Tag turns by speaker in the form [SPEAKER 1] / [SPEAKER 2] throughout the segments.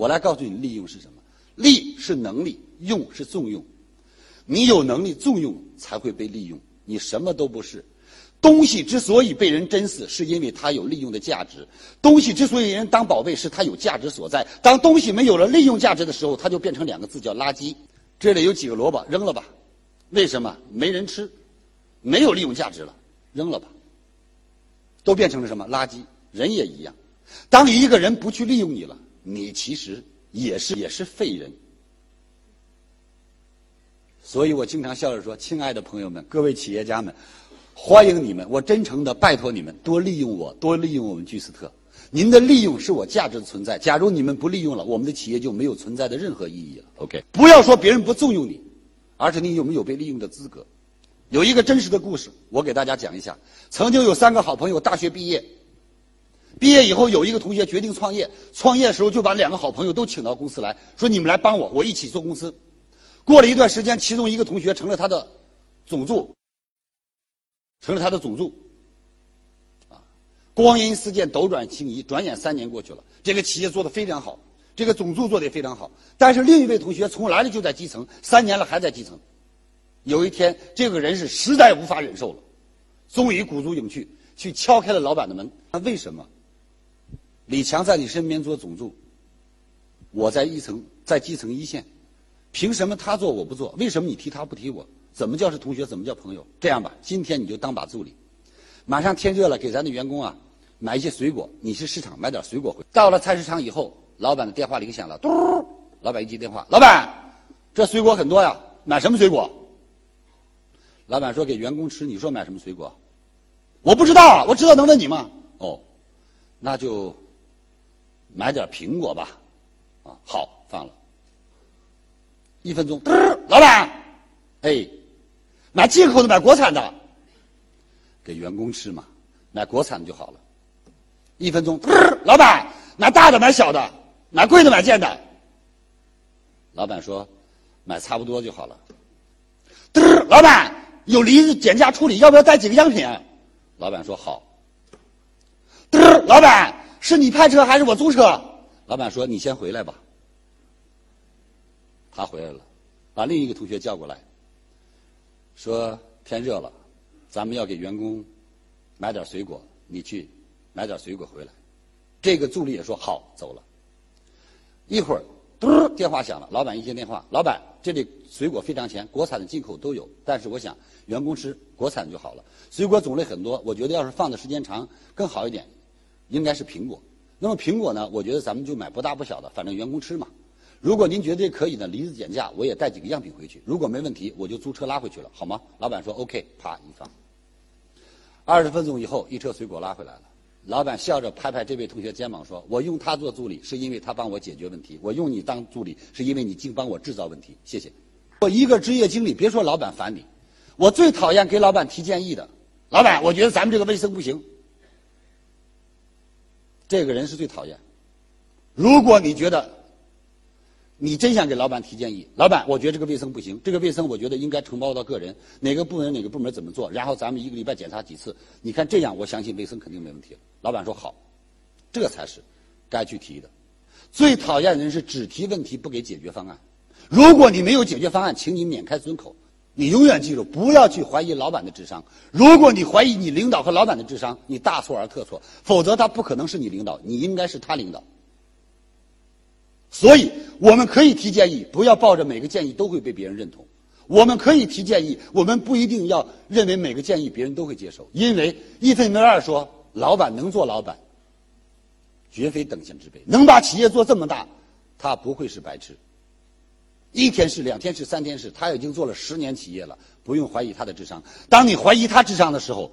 [SPEAKER 1] 我来告诉你，利用是什么？利是能力，用是重用。你有能力重用，才会被利用。你什么都不是。东西之所以被人珍视，是因为它有利用的价值。东西之所以人当宝贝，是它有价值所在。当东西没有了利用价值的时候，它就变成两个字，叫垃圾。这里有几个萝卜，扔了吧。为什么？没人吃，没有利用价值了，扔了吧。都变成了什么垃圾？人也一样。当一个人不去利用你了，你其实也是也是废人。所以我经常笑着说：“亲爱的朋友们，各位企业家们。”欢迎你们，我真诚的拜托你们多利用我，多利用我们聚斯特。您的利用是我价值的存在。假如你们不利用了，我们的企业就没有存在的任何意义了。OK，不要说别人不重用你，而是你有没有被利用的资格。有一个真实的故事，我给大家讲一下。曾经有三个好朋友，大学毕业，毕业以后有一个同学决定创业，创业的时候就把两个好朋友都请到公司来说：“你们来帮我，我一起做公司。”过了一段时间，其中一个同学成了他的总助。成了他的总助，啊，光阴似箭，斗转星移，转眼三年过去了，这个企业做得非常好，这个总助做得也非常好，但是另一位同学从来就在基层，三年了还在基层。有一天，这个人是实在无法忍受了，终于鼓足勇气去敲开了老板的门。他为什么？李强在你身边做总助，我在一层，在基层一线，凭什么他做我不做？为什么你提他不提我？怎么叫是同学？怎么叫朋友？这样吧，今天你就当把助理。马上天热了，给咱的员工啊买一些水果。你去市场买点水果回。到了菜市场以后，老板的电话铃响了，嘟，老板一接电话，老板，这水果很多呀，买什么水果？老板说给员工吃。你说买什么水果？我不知道，我知道能问你吗？哦，那就买点苹果吧。啊，好，放了。一分钟，老板，哎。买进口的，买国产的，给员工吃嘛，买国产的就好了。一分钟，老板，买大的，买小的，买贵的，买贱的。老板说，买差不多就好了。老板，有梨子减价处理，要不要带几个样品？老板说好。老板，是你派车还是我租车？老板说你先回来吧。他回来了，把另一个同学叫过来。说天热了，咱们要给员工买点水果，你去买点水果回来。这个助理也说好，走了。一会儿，嘟，电话响了。老板一接电话，老板，这里水果非常全，国产的、进口都有。但是我想员工吃国产就好了。水果种类很多，我觉得要是放的时间长更好一点，应该是苹果。那么苹果呢？我觉得咱们就买不大不小的，反正员工吃嘛。如果您觉得可以呢，梨子减价，我也带几个样品回去。如果没问题，我就租车拉回去了，好吗？老板说 OK，啪一放。二十分钟以后，一车水果拉回来了。老板笑着拍拍这位同学肩膀说：“我用他做助理，是因为他帮我解决问题；我用你当助理，是因为你净帮我制造问题。”谢谢。我一个职业经理，别说老板烦你，我最讨厌给老板提建议的。老板，我觉得咱们这个卫生不行。这个人是最讨厌。如果你觉得，你真想给老板提建议，老板，我觉得这个卫生不行，这个卫生我觉得应该承包到个人，哪个部门哪个部门怎么做，然后咱们一个礼拜检查几次，你看这样，我相信卫生肯定没问题了。老板说好，这才是该去提的。最讨厌的人是只提问题不给解决方案。如果你没有解决方案，请你免开尊口。你永远记住，不要去怀疑老板的智商。如果你怀疑你领导和老板的智商，你大错而特错，否则他不可能是你领导，你应该是他领导。所以，我们可以提建议，不要抱着每个建议都会被别人认同。我们可以提建议，我们不一定要认为每个建议别人都会接受。因为一分为二说，老板能做老板，绝非等闲之辈。能把企业做这么大，他不会是白痴。一天是两天是三天是，他已经做了十年企业了，不用怀疑他的智商。当你怀疑他智商的时候，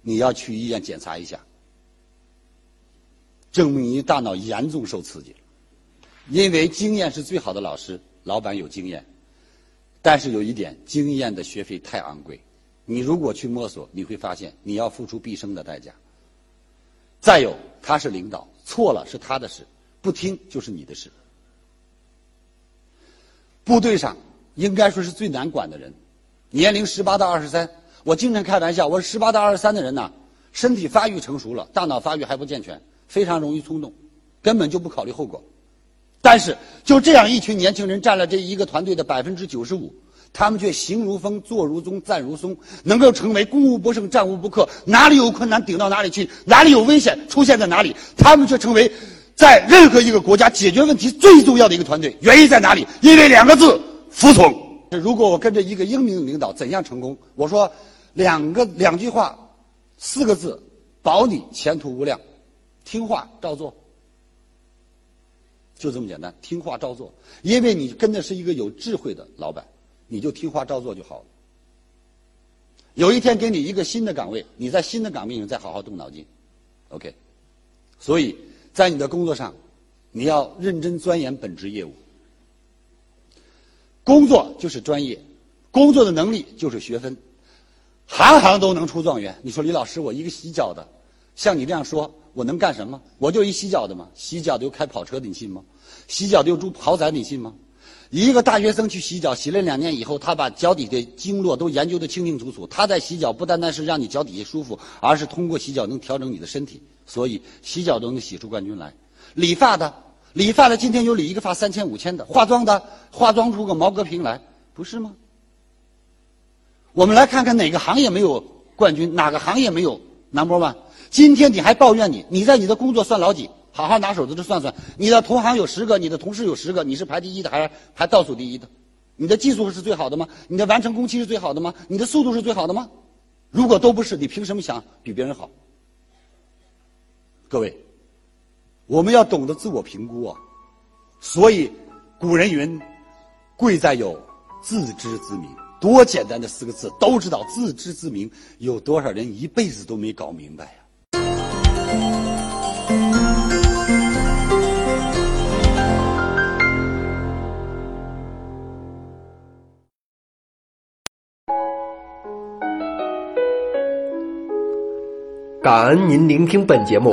[SPEAKER 1] 你要去医院检查一下，证明你大脑严重受刺激了。因为经验是最好的老师，老板有经验，但是有一点，经验的学费太昂贵。你如果去摸索，你会发现你要付出毕生的代价。再有，他是领导，错了是他的事，不听就是你的事。部队上应该说是最难管的人，年龄十八到二十三，我经常开玩笑，我说十八到二十三的人呢，身体发育成熟了，大脑发育还不健全，非常容易冲动，根本就不考虑后果。但是就这样一群年轻人占了这一个团队的百分之九十五，他们却行如风，坐如钟，站如松，能够成为攻无不胜，战无不克，哪里有困难顶到哪里去，哪里有危险出现在哪里，他们却成为在任何一个国家解决问题最重要的一个团队。原因在哪里？因为两个字：服从。如果我跟着一个英明的领导，怎样成功？我说两个两句话，四个字，保你前途无量，听话照做。就这么简单，听话照做。因为你跟的是一个有智慧的老板，你就听话照做就好了。有一天给你一个新的岗位，你在新的岗位上再好好动脑筋，OK。所以在你的工作上，你要认真钻研本职业务。工作就是专业，工作的能力就是学分，行行都能出状元。你说李老师，我一个洗脚的，像你这样说。我能干什么？我就一洗脚的嘛，洗脚的又开跑车的，你信吗？洗脚的又住豪宅，你信吗？一个大学生去洗脚，洗了两年以后，他把脚底的经络都研究的清清楚楚。他在洗脚不单单是让你脚底下舒服，而是通过洗脚能调整你的身体。所以洗脚都能洗出冠军来。理发的，理发的今天有理一个发三千五千的；化妆的，化妆出个毛戈平来，不是吗？我们来看看哪个行业没有冠军，哪个行业没有 number one。今天你还抱怨你？你在你的工作算老几？好好拿手指头算算，你的同行有十个，你的同事有十个，你是排第一的还是排倒数第一的？你的技术是最好的吗？你的完成工期是最好的吗？你的速度是最好的吗？如果都不是，你凭什么想比别人好？各位，我们要懂得自我评估啊！所以古人云：“贵在有自知之明。”多简单的四个字，都知道自知之明，有多少人一辈子都没搞明白呀？
[SPEAKER 2] 感恩您聆听本节目，